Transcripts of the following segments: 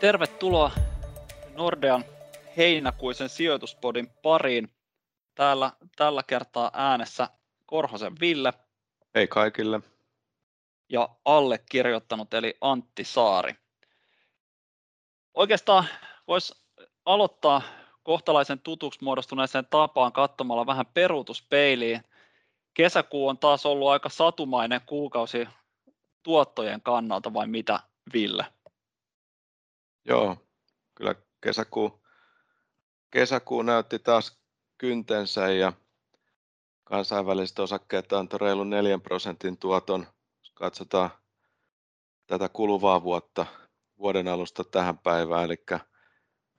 Tervetuloa Nordean heinäkuisen sijoituspodin pariin. Täällä tällä kertaa äänessä Korhosen Ville. Hei kaikille. Ja allekirjoittanut eli Antti Saari. Oikeastaan voisi aloittaa kohtalaisen tutuksi muodostuneeseen tapaan katsomalla vähän peruutuspeiliin. Kesäkuu on taas ollut aika satumainen kuukausi tuottojen kannalta vai mitä Ville? Joo, kyllä kesäkuu, kesäkuu näytti taas kyntensä ja kansainväliset osakkeet antoi reilun 4 prosentin tuoton. Jos katsotaan tätä kuluvaa vuotta vuoden alusta tähän päivään, eli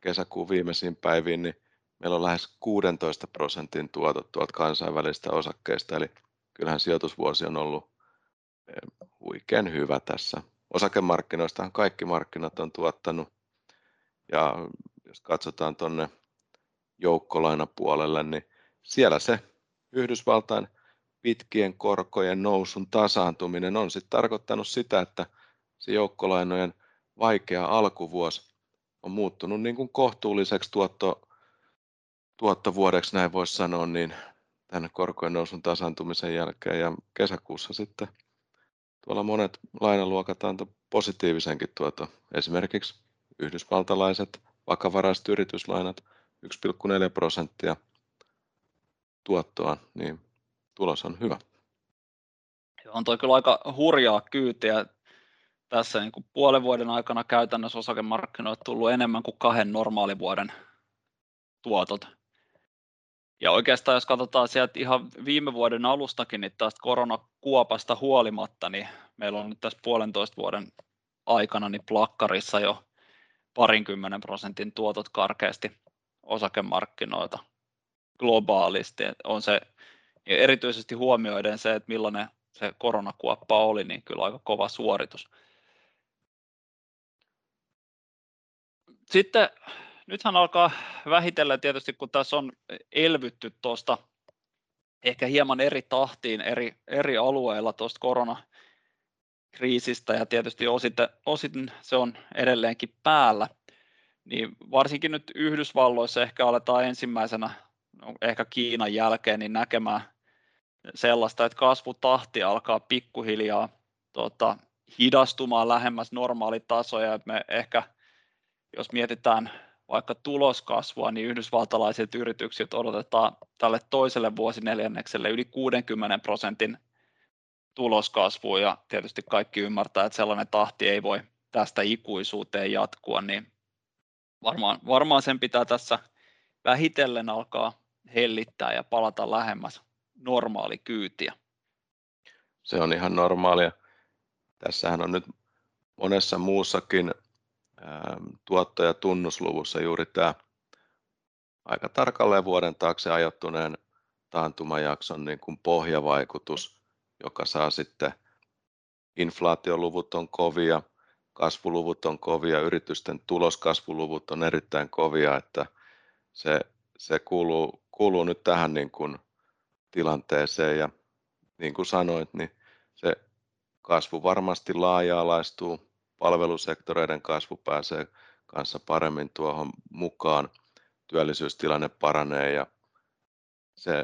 kesäkuun viimeisiin päiviin, niin meillä on lähes 16 prosentin tuotot tuolta kansainvälisistä osakkeista, eli kyllähän sijoitusvuosi on ollut eh, huikean hyvä tässä. Osakemarkkinoistahan kaikki markkinat on tuottanut, ja jos katsotaan tuonne joukkolainapuolelle, niin siellä se Yhdysvaltain pitkien korkojen nousun tasaantuminen on sitten tarkoittanut sitä, että se joukkolainojen vaikea alkuvuosi on muuttunut niin kuin kohtuulliseksi tuotto, tuottovuodeksi, näin voisi sanoa, niin tämän korkojen nousun tasaantumisen jälkeen ja kesäkuussa sitten tuolla monet lainaluokat antoi positiivisenkin tuoto. Esimerkiksi yhdysvaltalaiset vakavaraiset yrityslainat 1,4 prosenttia tuottoa, niin tulos on hyvä. On toi kyllä aika hurjaa kyytiä tässä niin kuin puolen vuoden aikana käytännössä osakemarkkinoille tullut enemmän kuin kahden normaalivuoden tuotot. Ja oikeastaan jos katsotaan sieltä ihan viime vuoden alustakin, niin tästä koronakuopasta huolimatta, niin meillä on nyt tässä puolentoista vuoden aikana niin plakkarissa jo parinkymmenen prosentin tuotot karkeasti osakemarkkinoilta globaalisti. On se erityisesti huomioiden se, että millainen se koronakuoppa oli, niin kyllä aika kova suoritus. Sitten nythän alkaa vähitellen tietysti, kun tässä on elvytty tuosta ehkä hieman eri tahtiin eri, eri alueilla tuosta koronakriisistä ja tietysti osittain, osin se on edelleenkin päällä, niin varsinkin nyt Yhdysvalloissa ehkä aletaan ensimmäisenä, no ehkä Kiinan jälkeen, niin näkemään sellaista, että kasvutahti alkaa pikkuhiljaa tota, hidastumaan lähemmäs normaalitasoja, että me ehkä jos mietitään vaikka tuloskasvua, niin yhdysvaltalaisilta yrityksiltä odotetaan tälle toiselle vuosineljännekselle yli 60 prosentin tuloskasvua ja tietysti kaikki ymmärtää, että sellainen tahti ei voi tästä ikuisuuteen jatkua, niin varmaan, varmaan sen pitää tässä vähitellen alkaa hellittää ja palata lähemmäs normaali kyytiä. Se on ihan normaalia. Tässähän on nyt monessa muussakin Ähm, tuotto- ja tunnusluvussa juuri tämä aika tarkalleen vuoden taakse ajattuneen taantumajakson niin kuin pohjavaikutus, joka saa sitten inflaatioluvut on kovia, kasvuluvut on kovia, yritysten tuloskasvuluvut on erittäin kovia, että se, se kuuluu, kuuluu nyt tähän niin kuin tilanteeseen. Ja niin kuin sanoit, niin se kasvu varmasti laaja-alaistuu, palvelusektoreiden kasvu pääsee kanssa paremmin tuohon mukaan, työllisyystilanne paranee ja se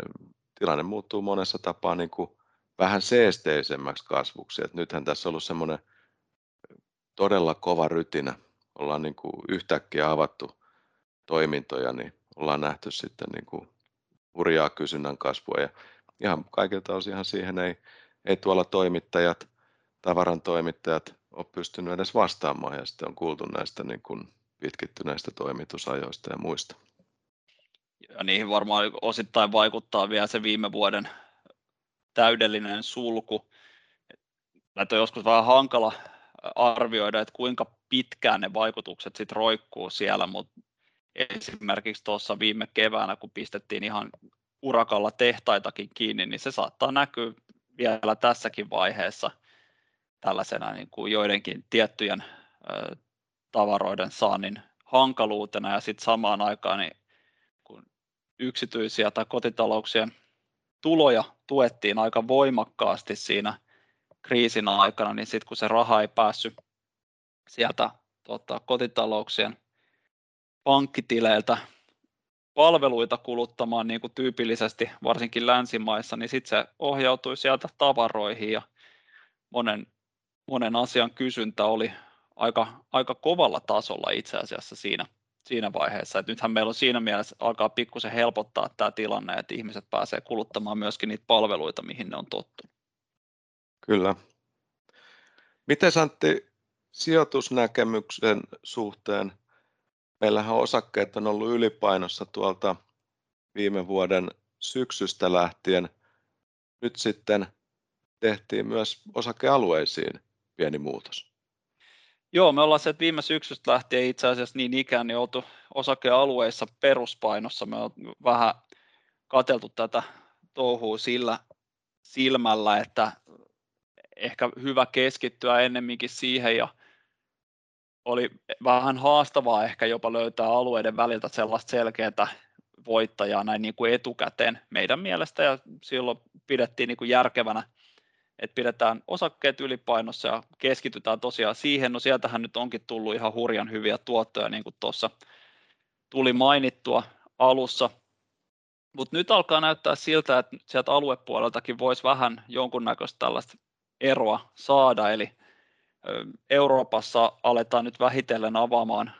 tilanne muuttuu monessa tapaa niin kuin vähän seesteisemmäksi kasvuksi. Et nythän tässä on ollut semmoinen todella kova rytinä. Ollaan niin kuin yhtäkkiä avattu toimintoja, niin ollaan nähty sitten niin kuin hurjaa kysynnän kasvua. Ja ihan kaikilta osinhan siihen ei, ei tuolla toimittajat, tavaran toimittajat ole pystynyt edes vastaamaan ja sitten on kuultu näistä niin kuin pitkittyneistä toimitusajoista ja muista. Ja niihin varmaan osittain vaikuttaa vielä se viime vuoden täydellinen sulku. Näitä on joskus vähän hankala arvioida, että kuinka pitkään ne vaikutukset sitten roikkuu siellä, mutta esimerkiksi tuossa viime keväänä, kun pistettiin ihan urakalla tehtaitakin kiinni, niin se saattaa näkyä vielä tässäkin vaiheessa – tällaisena niin kuin joidenkin tiettyjen ö, tavaroiden saannin hankaluutena ja sitten samaan aikaan niin kun yksityisiä tai kotitalouksien tuloja tuettiin aika voimakkaasti siinä kriisin aikana, niin sitten kun se raha ei päässyt sieltä tota, kotitalouksien pankkitileiltä palveluita kuluttamaan niin kuin tyypillisesti, varsinkin länsimaissa, niin sitten se ohjautui sieltä tavaroihin ja monen, monen asian kysyntä oli aika, aika kovalla tasolla itse asiassa siinä, siinä vaiheessa. Et nythän meillä on siinä mielessä alkaa pikkusen helpottaa tämä tilanne, että ihmiset pääsee kuluttamaan myöskin niitä palveluita, mihin ne on tottunut. Kyllä. Miten Antti sijoitusnäkemyksen suhteen? Meillähän osakkeet on ollut ylipainossa tuolta viime vuoden syksystä lähtien. Nyt sitten tehtiin myös osakealueisiin pieni muutos. Joo, me ollaan sieltä viime syksystä lähtien itse asiassa niin ikään niin oltu osakealueissa peruspainossa. Me on vähän kateltu tätä touhua sillä silmällä, että ehkä hyvä keskittyä ennemminkin siihen ja oli vähän haastavaa ehkä jopa löytää alueiden väliltä sellaista selkeää voittajaa näin niin kuin etukäteen meidän mielestä ja silloin pidettiin niin kuin järkevänä, että pidetään osakkeet ylipainossa ja keskitytään tosiaan siihen. No sieltähän nyt onkin tullut ihan hurjan hyviä tuottoja, niin kuin tuossa tuli mainittua alussa. Mutta nyt alkaa näyttää siltä, että sieltä aluepuoleltakin voisi vähän jonkunnäköistä tällaista eroa saada, eli Euroopassa aletaan nyt vähitellen avaamaan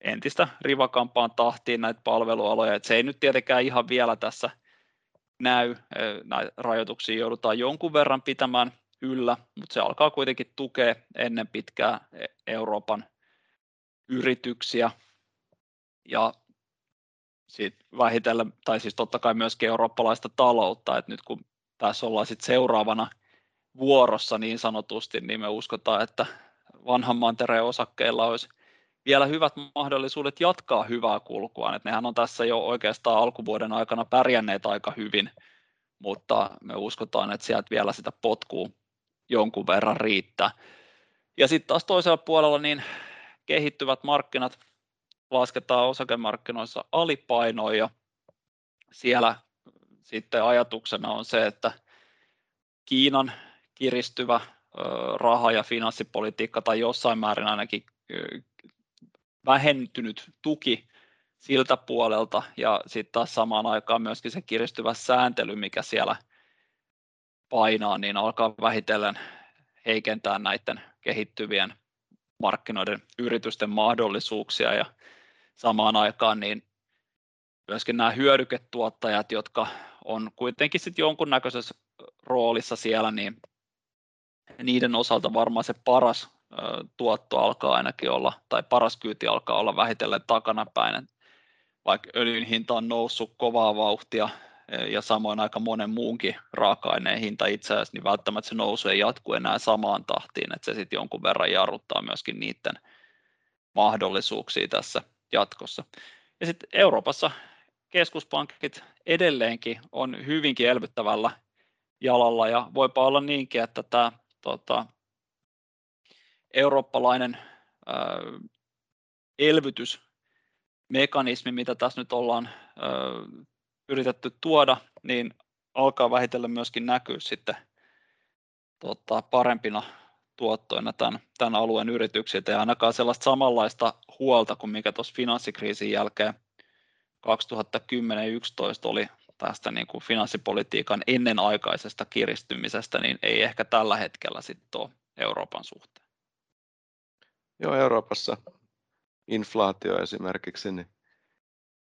entistä rivakampaan tahtiin näitä palvelualoja. Et se ei nyt tietenkään ihan vielä tässä näy, näitä rajoituksia joudutaan jonkun verran pitämään yllä, mutta se alkaa kuitenkin tukea ennen pitkää e-, Euroopan yrityksiä ja sitten vähitellen, tai siis totta kai myöskin eurooppalaista taloutta, että nyt kun tässä ollaan sitten seuraavana vuorossa niin sanotusti, niin me uskotaan, että vanhan mantereen osakkeilla olisi vielä hyvät mahdollisuudet jatkaa hyvää kulkua. että nehän on tässä jo oikeastaan alkuvuoden aikana pärjänneet aika hyvin, mutta me uskotaan, että sieltä vielä sitä potkuu jonkun verran riittää. Ja sitten taas toisella puolella niin kehittyvät markkinat lasketaan osakemarkkinoissa alipainoon ja siellä sitten ajatuksena on se, että Kiinan kiristyvä raha- ja finanssipolitiikka tai jossain määrin ainakin vähentynyt tuki siltä puolelta ja sitten taas samaan aikaan myöskin se kiristyvä sääntely, mikä siellä painaa, niin alkaa vähitellen heikentää näiden kehittyvien markkinoiden yritysten mahdollisuuksia ja samaan aikaan niin myöskin nämä hyödyketuottajat, jotka on kuitenkin sitten jonkunnäköisessä roolissa siellä, niin niiden osalta varmaan se paras tuotto alkaa ainakin olla, tai paras kyyti alkaa olla vähitellen takanapäin, vaikka öljyn hinta on noussut kovaa vauhtia e, ja samoin aika monen muunkin raaka-aineen hinta itse asiassa, niin välttämättä se nousu ei jatku enää samaan tahtiin, että se sitten jonkun verran jarruttaa myöskin niiden mahdollisuuksia tässä jatkossa. Ja sitten Euroopassa keskuspankit edelleenkin on hyvinkin elvyttävällä jalalla ja voipa olla niinkin, että tämä tota, eurooppalainen elvytysmekanismi, mitä tässä nyt ollaan yritetty tuoda, niin alkaa vähitellen myöskin näkyä sitten tota, parempina tuottoina tämän, tämän alueen yrityksiltä ja ainakaan sellaista samanlaista huolta kuin mikä tuossa finanssikriisin jälkeen 2010-2011 oli tästä niin kuin finanssipolitiikan ennenaikaisesta kiristymisestä, niin ei ehkä tällä hetkellä sitten ole Euroopan suhteen. Joo, Euroopassa inflaatio esimerkiksi, niin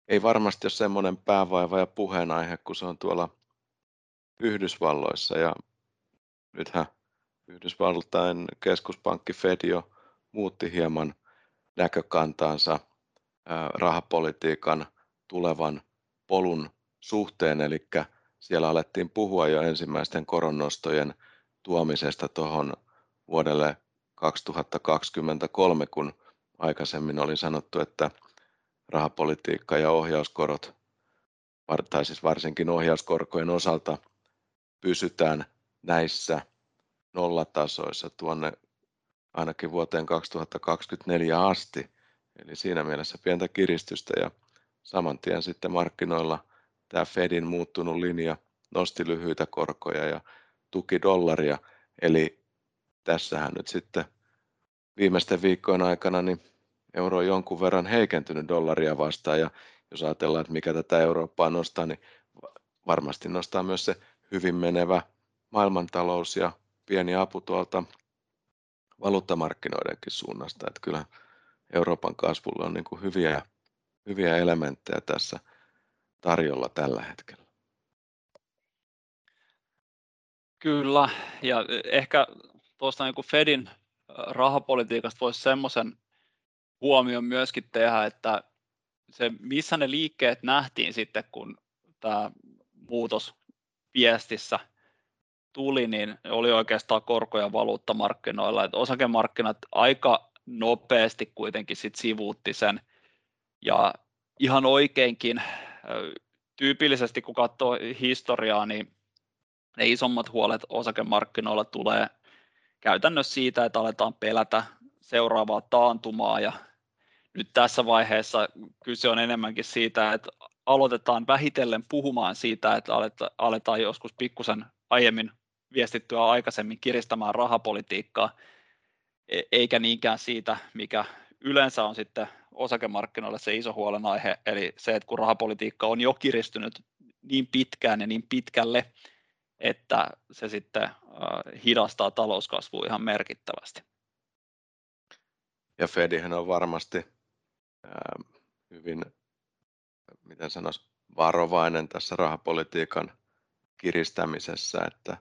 ei varmasti ole semmoinen päävaiva ja puheenaihe, kun se on tuolla Yhdysvalloissa. Ja nythän Yhdysvaltain keskuspankki Fed jo muutti hieman näkökantaansa rahapolitiikan tulevan polun suhteen, eli siellä alettiin puhua jo ensimmäisten koronnostojen tuomisesta tuohon vuodelle 2023, kun aikaisemmin oli sanottu, että rahapolitiikka ja ohjauskorot, tai siis varsinkin ohjauskorkojen osalta pysytään näissä nollatasoissa tuonne ainakin vuoteen 2024 asti. Eli siinä mielessä pientä kiristystä ja saman tien sitten markkinoilla tämä Fedin muuttunut linja nosti lyhyitä korkoja ja tuki dollaria. Eli tässähän nyt sitten viimeisten viikkojen aikana niin euro on jonkun verran heikentynyt dollaria vastaan ja jos ajatellaan, että mikä tätä Eurooppaa nostaa, niin varmasti nostaa myös se hyvin menevä maailmantalous ja pieni apu tuolta valuuttamarkkinoidenkin suunnasta. Että kyllä Euroopan kasvulla on niin kuin hyviä, hyviä elementtejä tässä tarjolla tällä hetkellä. Kyllä, ja ehkä tuosta niin Fedin rahapolitiikasta voisi semmoisen huomion myöskin tehdä, että se, missä ne liikkeet nähtiin sitten, kun tämä muutos viestissä tuli, niin oli oikeastaan korkoja valuuttamarkkinoilla. Että osakemarkkinat aika nopeasti kuitenkin sit sivuutti sen. Ja ihan oikeinkin, tyypillisesti kun katsoo historiaa, niin ne isommat huolet osakemarkkinoilla tulee käytännössä siitä, että aletaan pelätä seuraavaa taantumaa. Ja nyt tässä vaiheessa kyse on enemmänkin siitä, että aloitetaan vähitellen puhumaan siitä, että aletaan joskus pikkusen aiemmin viestittyä aikaisemmin kiristämään rahapolitiikkaa, e-, eikä niinkään siitä, mikä yleensä on sitten osakemarkkinoille se iso huolenaihe, eli se, että kun rahapolitiikka on jo kiristynyt niin pitkään ja niin pitkälle, että se sitten hidastaa talouskasvua ihan merkittävästi. Ja Fedihän on varmasti hyvin, miten sanoisi, varovainen tässä rahapolitiikan kiristämisessä, että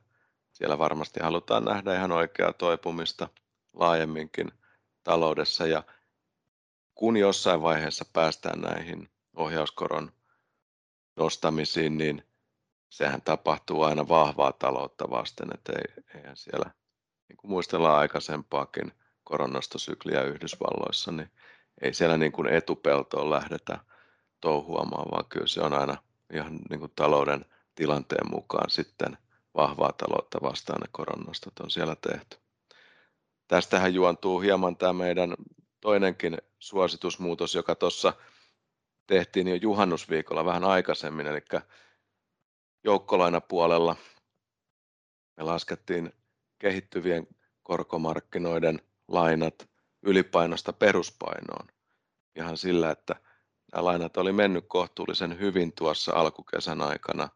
siellä varmasti halutaan nähdä ihan oikeaa toipumista laajemminkin taloudessa ja kun jossain vaiheessa päästään näihin ohjauskoron nostamisiin, niin sehän tapahtuu aina vahvaa taloutta vasten, että ei, eihän siellä, niin kuin muistellaan aikaisempaakin koronastosykliä Yhdysvalloissa, niin ei siellä niin kuin etupeltoon lähdetä touhuamaan, vaan kyllä se on aina ihan niin kuin talouden tilanteen mukaan sitten vahvaa taloutta vastaan ne koronastot on siellä tehty. Tästähän juontuu hieman tämä meidän toinenkin suositusmuutos, joka tuossa tehtiin jo juhannusviikolla vähän aikaisemmin, eli joukkolainapuolella. Me laskettiin kehittyvien korkomarkkinoiden lainat ylipainosta peruspainoon. Ihan sillä, että nämä lainat oli mennyt kohtuullisen hyvin tuossa alkukesän aikana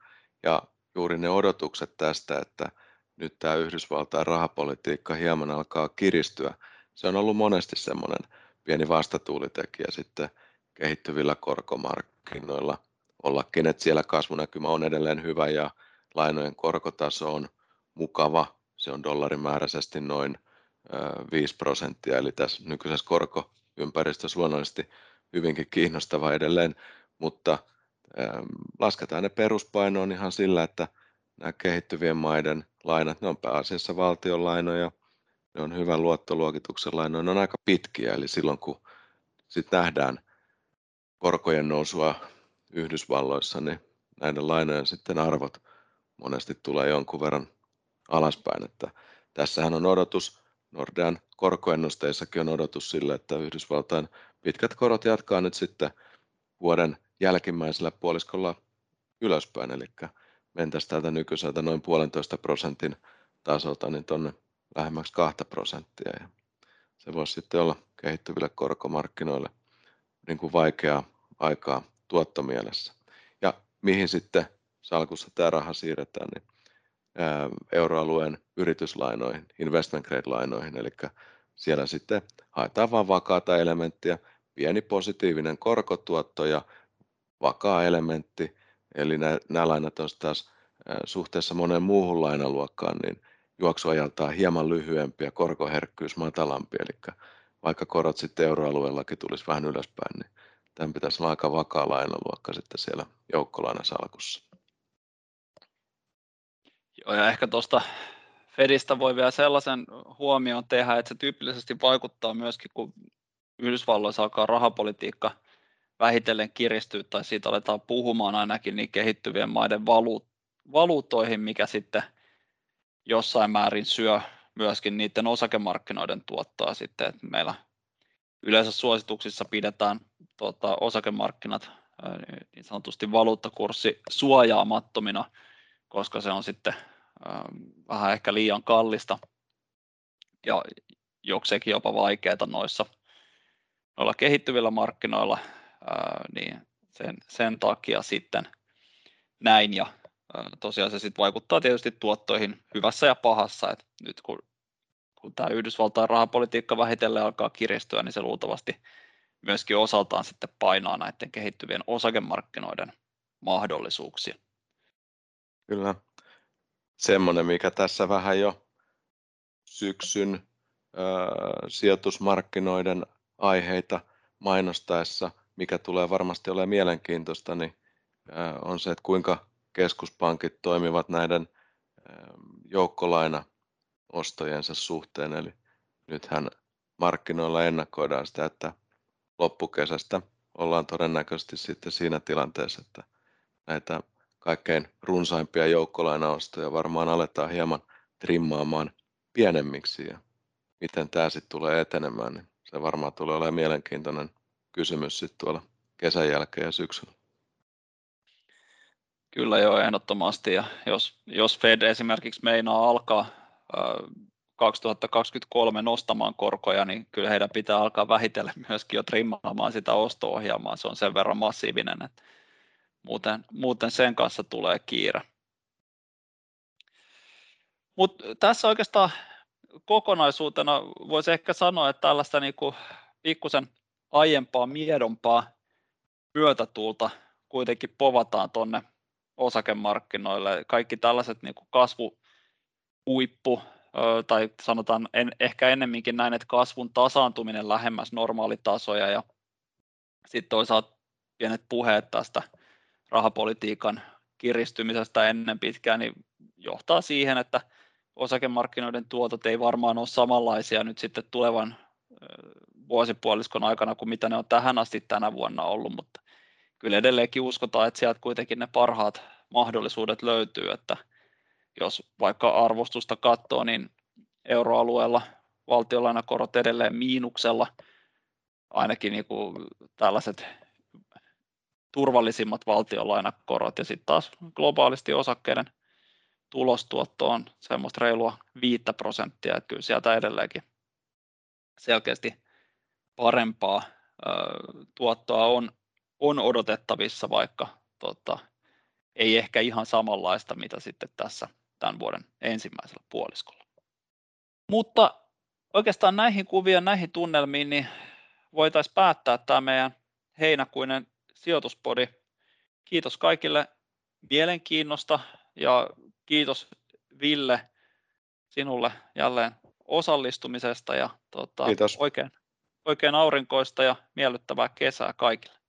ja juuri ne odotukset tästä, että nyt tämä Yhdysvaltain rahapolitiikka hieman alkaa kiristyä, se on ollut monesti semmoinen pieni vastatuulitekijä sitten kehittyvillä korkomarkkinoilla ollakin, että siellä kasvunäkymä on edelleen hyvä ja lainojen korkotaso on mukava. Se on dollarimääräisesti noin 5 prosenttia, eli tässä nykyisessä korkoympäristössä luonnollisesti hyvinkin kiinnostava edelleen, mutta lasketaan ne peruspainoon ihan sillä, että nämä kehittyvien maiden lainat, ne on pääasiassa valtion lainoja, ne on hyvän luottoluokituksen lainoja, ne on aika pitkiä, eli silloin kun sit nähdään korkojen nousua Yhdysvalloissa, niin näiden lainojen sitten arvot monesti tulee jonkun verran alaspäin. Että tässähän on odotus, Nordean korkoennusteissakin on odotus sille, että Yhdysvaltain pitkät korot jatkaa nyt sitten vuoden jälkimmäisellä puoliskolla ylöspäin, eli mentäisiin täältä nykyiseltä noin puolentoista prosentin tasolta niin tuonne lähemmäksi kahta prosenttia. Ja se voisi sitten olla kehittyville korkomarkkinoille niin kuin vaikeaa aikaa tuottomielessä. Ja mihin sitten salkussa tämä raha siirretään, niin euroalueen yrityslainoihin, investment grade-lainoihin, eli siellä sitten haetaan vain vakaata elementtiä, pieni positiivinen korkotuotto ja vakaa elementti, eli nämä lainat on taas suhteessa moneen muuhun lainaluokkaan, niin juoksuajaltaan hieman lyhyempi ja korkoherkkyys matalampi, eli vaikka korot sitten euroalueellakin tulisi vähän ylöspäin, niin tämän pitäisi olla aika vakaa lainaluokka sitten siellä joukkolainasalkussa. Joo, ja ehkä tuosta Fedistä voi vielä sellaisen huomioon tehdä, että se tyypillisesti vaikuttaa myöskin, kun Yhdysvalloissa alkaa rahapolitiikka vähitellen kiristyä tai siitä aletaan puhumaan ainakin niin kehittyvien maiden valuutoihin, mikä sitten jossain määrin syö myöskin niiden osakemarkkinoiden tuottaa sitten, että meillä yleensä suosituksissa pidetään tuota, osakemarkkinat niin sanotusti valuuttakurssi suojaamattomina, koska se on sitten vähän ehkä liian kallista. Ja jokseenkin jopa vaikeaa noissa noilla kehittyvillä markkinoilla, niin sen, sen takia sitten näin ja tosiaan se sitten vaikuttaa tietysti tuottoihin hyvässä ja pahassa, että nyt kun, kun tämä Yhdysvaltain rahapolitiikka vähitellen alkaa kiristyä, niin se luultavasti myöskin osaltaan sitten painaa näiden kehittyvien osakemarkkinoiden mahdollisuuksia. Kyllä. Semmoinen, mikä tässä vähän jo syksyn ö, sijoitusmarkkinoiden aiheita mainostaessa, mikä tulee varmasti olemaan mielenkiintoista, niin ö, on se, että kuinka keskuspankit toimivat näiden ö, joukkolainaostojensa suhteen. Eli nythän markkinoilla ennakoidaan sitä, että loppukesästä ollaan todennäköisesti sitten siinä tilanteessa, että näitä kaikkein runsaimpia joukkolainaostoja varmaan aletaan hieman trimmaamaan pienemmiksi ja miten tämä sitten tulee etenemään, niin se varmaan tulee olemaan mielenkiintoinen kysymys sitten tuolla kesän jälkeen ja syksyllä. Kyllä joo, ehdottomasti. Ja jos, jos Fed esimerkiksi meinaa alkaa 2023 nostamaan korkoja, niin kyllä heidän pitää alkaa vähitellen myöskin jo trimmaamaan sitä osto-ohjelmaa. Se on sen verran massiivinen, että muuten, muuten sen kanssa tulee kiire. Mutta tässä oikeastaan kokonaisuutena voisi ehkä sanoa, että tällaista niin kuin pikkusen aiempaa miedompaa myötätuulta kuitenkin povataan tuonne osakemarkkinoille. Kaikki tällaiset niin kuin tai sanotaan en, ehkä ennemminkin näin, että kasvun tasaantuminen lähemmäs normaalitasoja ja sitten toisaalta pienet puheet tästä rahapolitiikan kiristymisestä ennen pitkään, niin johtaa siihen, että osakemarkkinoiden tuotot ei varmaan ole samanlaisia nyt sitten tulevan vuosipuoliskon aikana kuin mitä ne on tähän asti tänä vuonna ollut, mutta kyllä edelleenkin uskotaan, että sieltä kuitenkin ne parhaat mahdollisuudet löytyy, että jos vaikka arvostusta katsoo, niin euroalueella valtionlainakorot edelleen miinuksella, ainakin niin kuin tällaiset turvallisimmat valtionlainakorot ja sitten taas globaalisti osakkeiden tulostuotto on semmoista reilua 5 prosenttia, että kyllä sieltä edelleenkin selkeästi parempaa ö, tuottoa on, on odotettavissa, vaikka tota, ei ehkä ihan samanlaista, mitä sitten tässä tämän vuoden ensimmäisellä puoliskolla. Mutta oikeastaan näihin kuviin, näihin tunnelmiin, niin voitaisiin päättää tämä meidän heinäkuinen sijoituspodi. Kiitos kaikille mielenkiinnosta ja kiitos Ville sinulle jälleen osallistumisesta ja tuota, Kiitos. Oikein, oikein aurinkoista ja miellyttävää kesää kaikille.